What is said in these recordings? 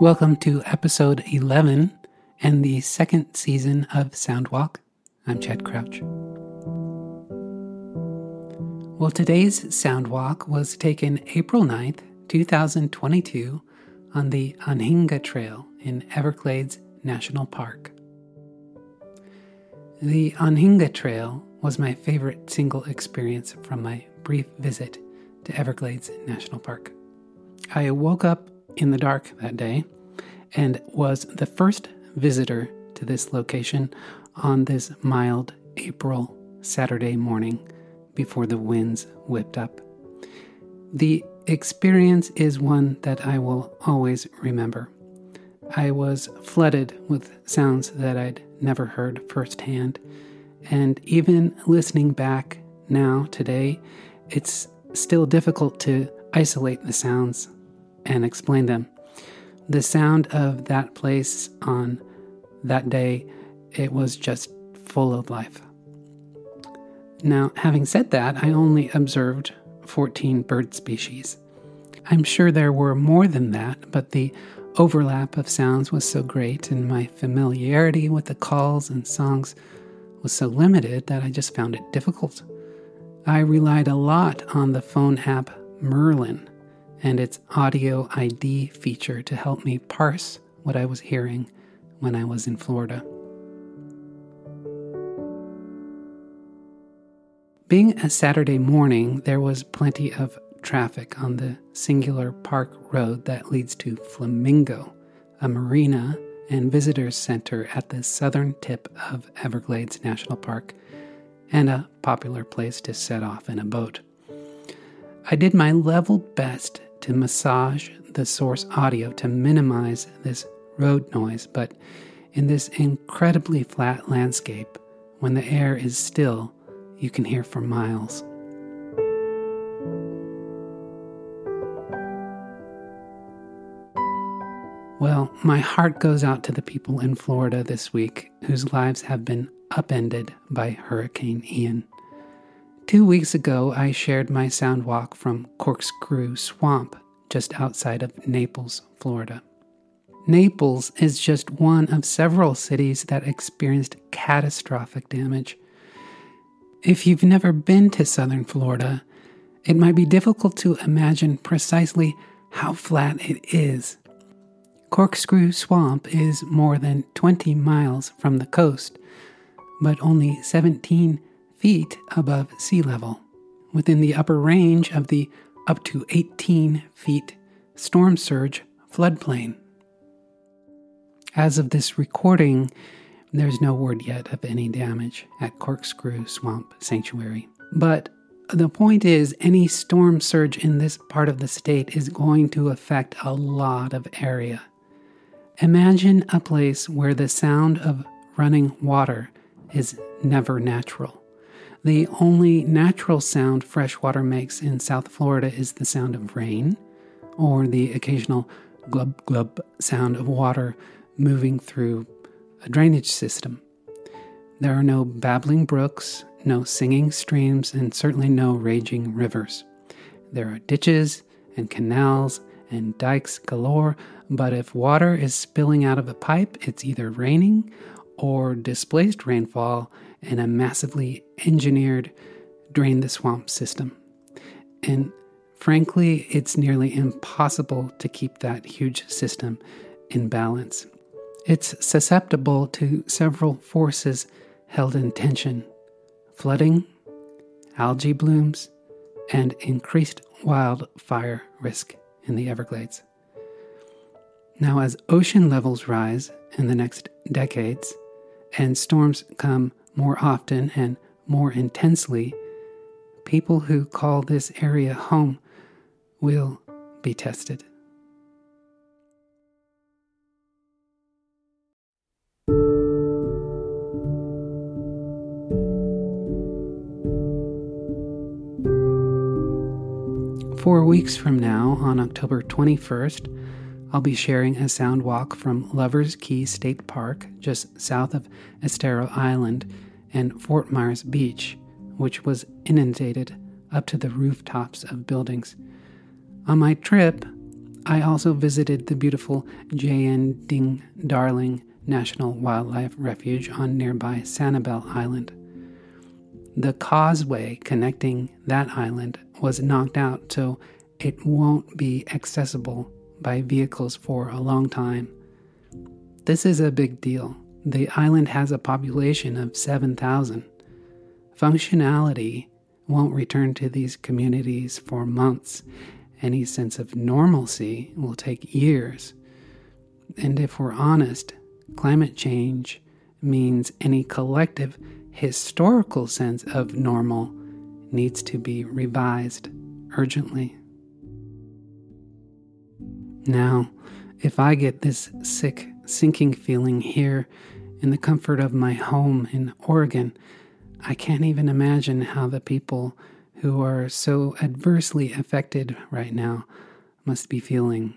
Welcome to episode 11 and the second season of Soundwalk. I'm Chad Crouch. Well, today's Soundwalk was taken April 9th, 2022, on the Anhinga Trail in Everglades National Park. The Anhinga Trail was my favorite single experience from my brief visit to Everglades National Park. I woke up in the dark that day and was the first visitor to this location on this mild April Saturday morning before the winds whipped up. The experience is one that I will always remember. I was flooded with sounds that I'd never heard firsthand, and even listening back now, today, it's still difficult to isolate the sounds and explain them. The sound of that place on that day, it was just full of life. Now, having said that, I only observed 14 bird species. I'm sure there were more than that, but the overlap of sounds was so great and my familiarity with the calls and songs was so limited that I just found it difficult. I relied a lot on the phone app Merlin and its audio ID feature to help me parse what I was hearing when I was in Florida. Being a Saturday morning, there was plenty of traffic on the singular park road that leads to Flamingo, a marina and visitors center at the southern tip of Everglades National Park, and a popular place to set off in a boat. I did my level best to massage the source audio to minimize this road noise, but in this incredibly flat landscape, when the air is still, you can hear for miles. Well, my heart goes out to the people in Florida this week whose lives have been upended by Hurricane Ian. Two weeks ago, I shared my sound walk from Corkscrew Swamp, just outside of Naples, Florida. Naples is just one of several cities that experienced catastrophic damage. If you've never been to southern Florida, it might be difficult to imagine precisely how flat it is Corkscrew Swamp is more than 20 miles from the coast, but only 17 feet above sea level, within the upper range of the up to 18 feet storm surge floodplain. As of this recording, there's no word yet of any damage at Corkscrew Swamp Sanctuary. But the point is, any storm surge in this part of the state is going to affect a lot of area. Imagine a place where the sound of running water is never natural. The only natural sound fresh water makes in South Florida is the sound of rain or the occasional glub glub sound of water moving through a drainage system. There are no babbling brooks, no singing streams, and certainly no raging rivers. There are ditches and canals and dikes galore, but if water is spilling out of a pipe, it's either raining or displaced rainfall in a massively engineered drain the swamp system. And frankly, it's nearly impossible to keep that huge system in balance. It's susceptible to several forces held in tension flooding, algae blooms, and increased wildfire risk in the Everglades. Now, as ocean levels rise in the next decades and storms come more often and more intensely, people who call this area home will be tested. Four weeks from now, on October 21st, I'll be sharing a sound walk from Lovers Key State Park, just south of Estero Island, and Fort Myers Beach, which was inundated up to the rooftops of buildings. On my trip, I also visited the beautiful J.N. Ding Darling National Wildlife Refuge on nearby Sanibel Island. The causeway connecting that island was knocked out so it won't be accessible by vehicles for a long time. This is a big deal. The island has a population of 7,000. Functionality won't return to these communities for months. Any sense of normalcy will take years. And if we're honest, climate change means any collective historical sense of normal needs to be revised urgently. Now, if I get this sick, sinking feeling here in the comfort of my home in Oregon, I can't even imagine how the people who are so adversely affected right now must be feeling.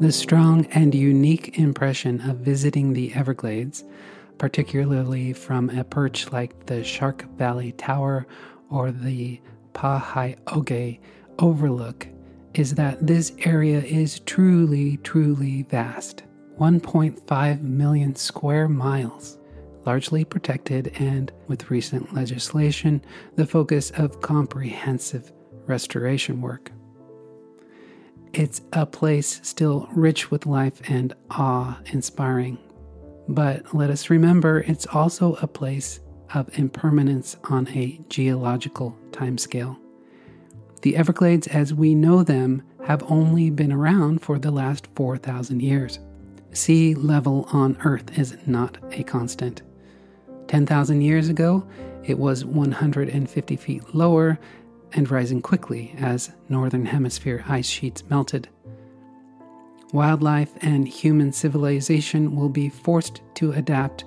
The strong and unique impression of visiting the Everglades, particularly from a perch like the Shark Valley Tower or the Pa-hay-okee Overlook, is that this area is truly, truly vast 1.5 million square miles, largely protected and, with recent legislation, the focus of comprehensive restoration work. It's a place still rich with life and awe inspiring. But let us remember it's also a place of impermanence on a geological timescale. The Everglades, as we know them, have only been around for the last 4,000 years. Sea level on Earth is not a constant. 10,000 years ago, it was 150 feet lower and rising quickly as northern hemisphere ice sheets melted. Wildlife and human civilization will be forced to adapt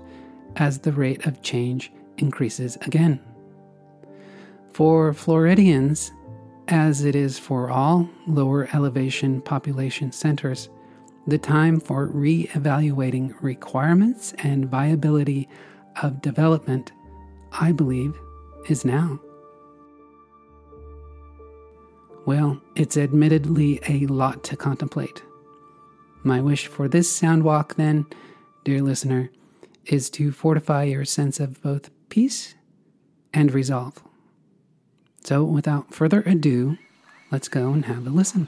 as the rate of change increases again. For Floridians, as it is for all lower elevation population centers, the time for re evaluating requirements and viability of development, I believe, is now. Well, it's admittedly a lot to contemplate. My wish for this sound walk, then, dear listener, is to fortify your sense of both peace and resolve. So, without further ado, let's go and have a listen.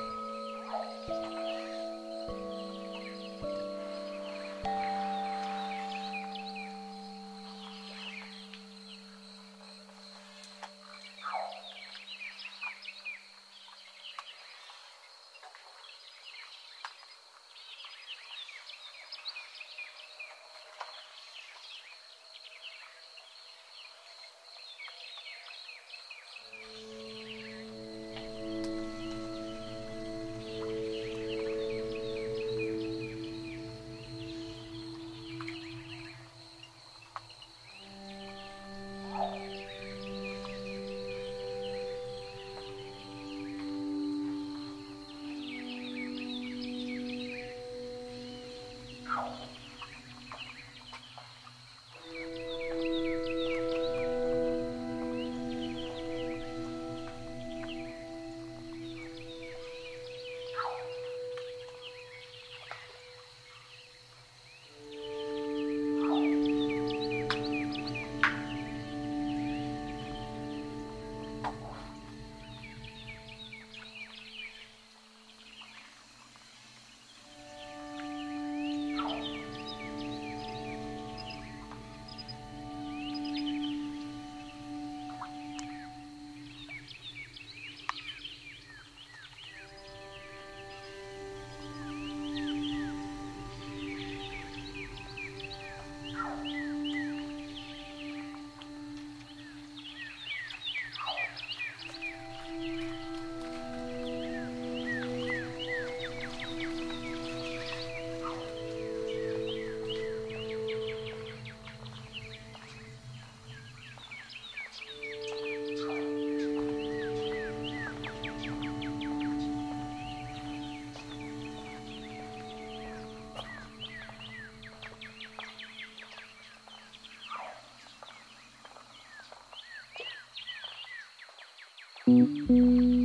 Música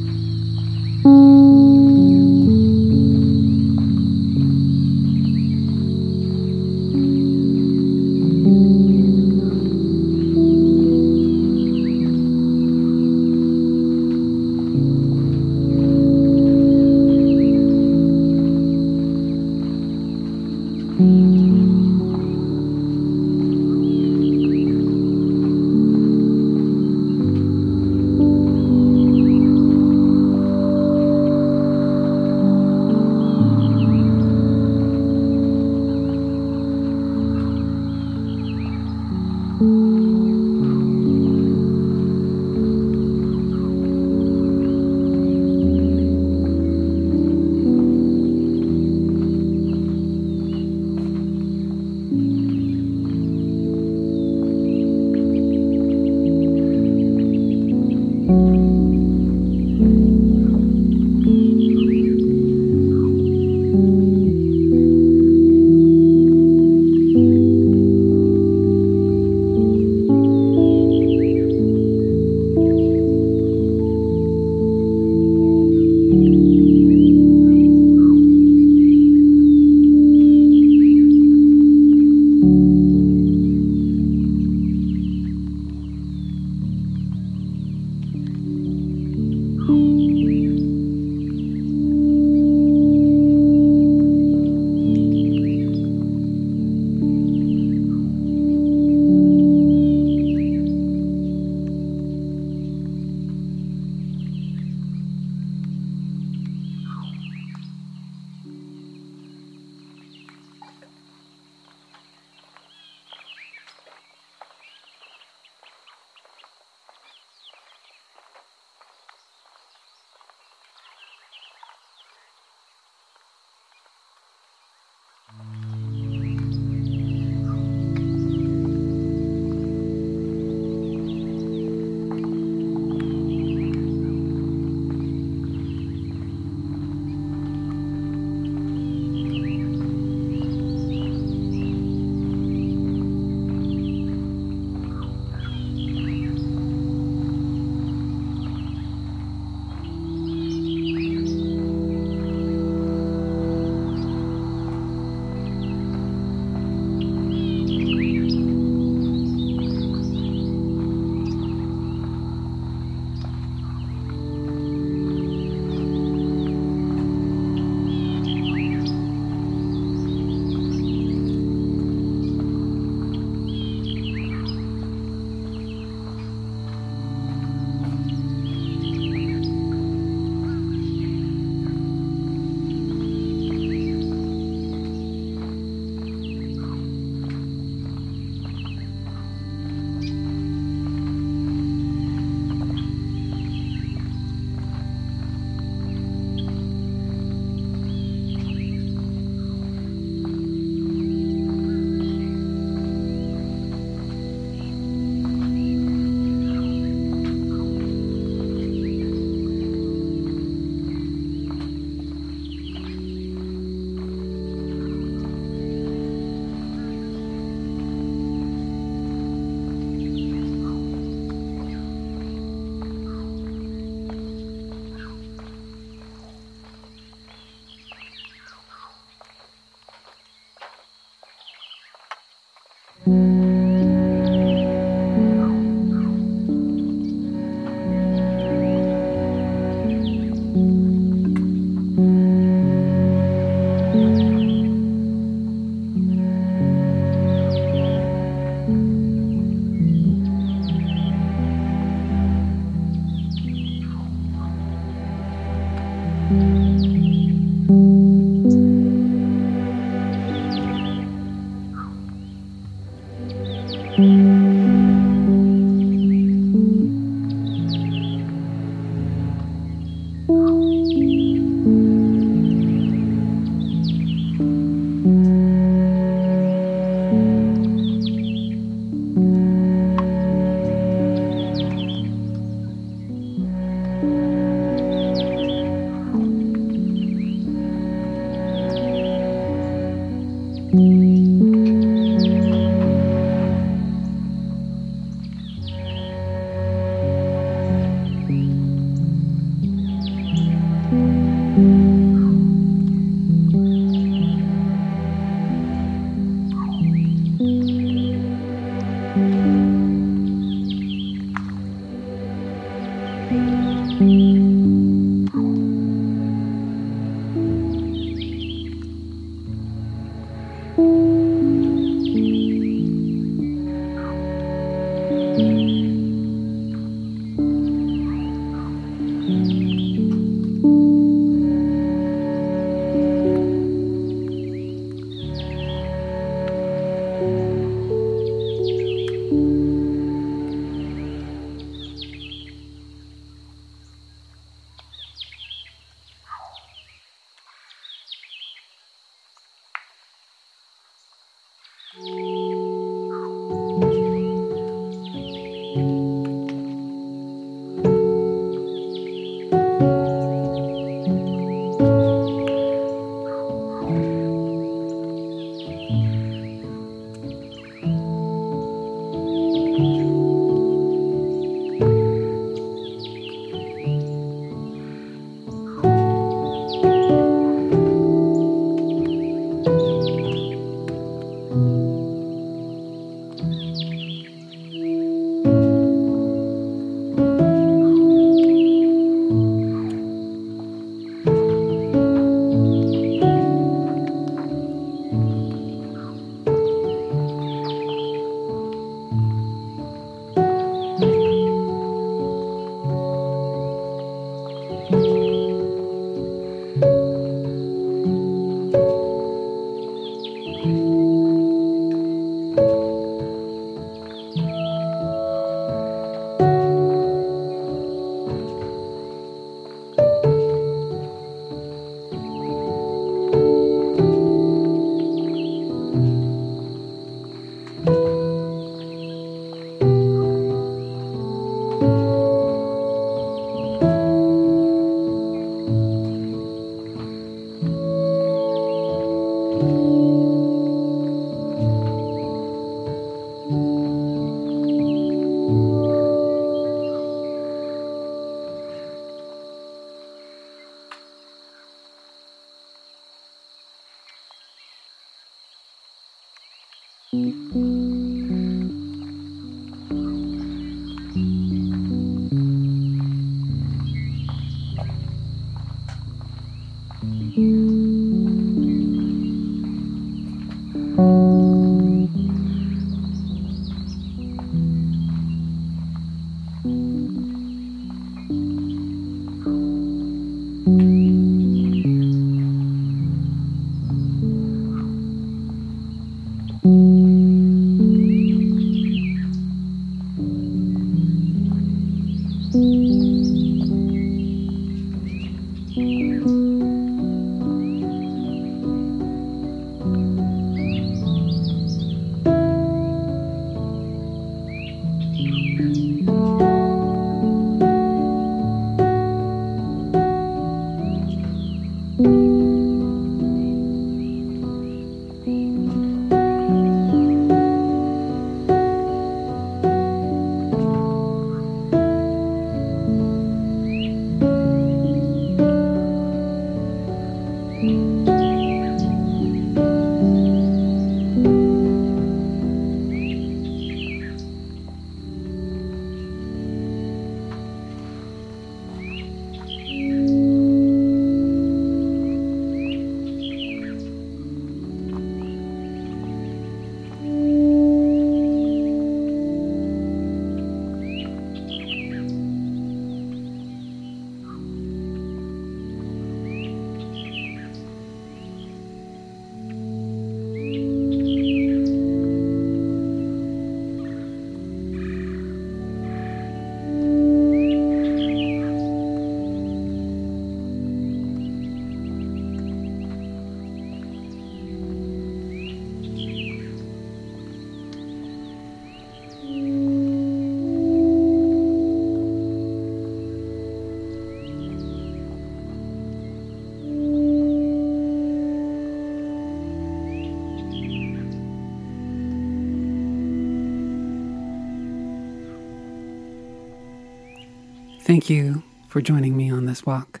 Thank you for joining me on this walk.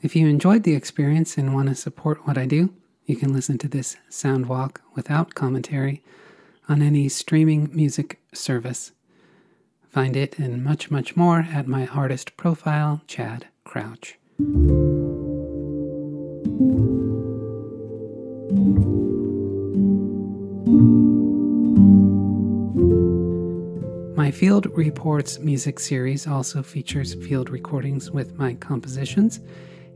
If you enjoyed the experience and want to support what I do, you can listen to this sound walk without commentary on any streaming music service. Find it and much, much more at my artist profile, Chad Crouch. Field Reports music series also features field recordings with my compositions.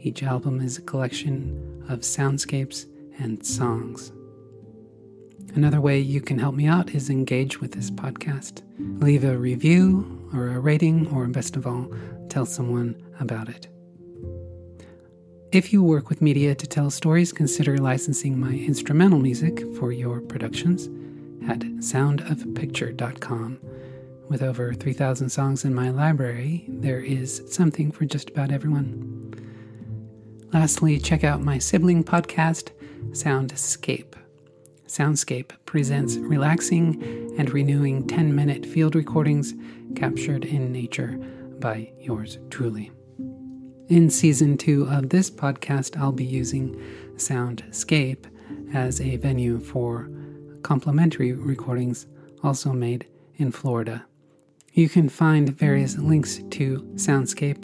Each album is a collection of soundscapes and songs. Another way you can help me out is engage with this podcast. Leave a review or a rating, or best of all, tell someone about it. If you work with media to tell stories, consider licensing my instrumental music for your productions at soundofpicture.com. With over 3,000 songs in my library, there is something for just about everyone. Lastly, check out my sibling podcast, Soundscape. Soundscape presents relaxing and renewing 10 minute field recordings captured in nature by yours truly. In season two of this podcast, I'll be using Soundscape as a venue for complimentary recordings also made in Florida. You can find various links to Soundscape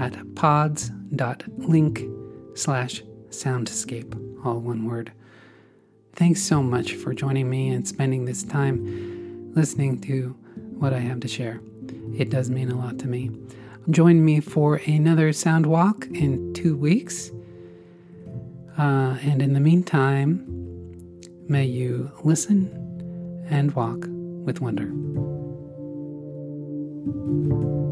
at pods.link slash soundscape, all one word. Thanks so much for joining me and spending this time listening to what I have to share. It does mean a lot to me. Join me for another sound walk in two weeks. Uh, and in the meantime, may you listen and walk with wonder. Thank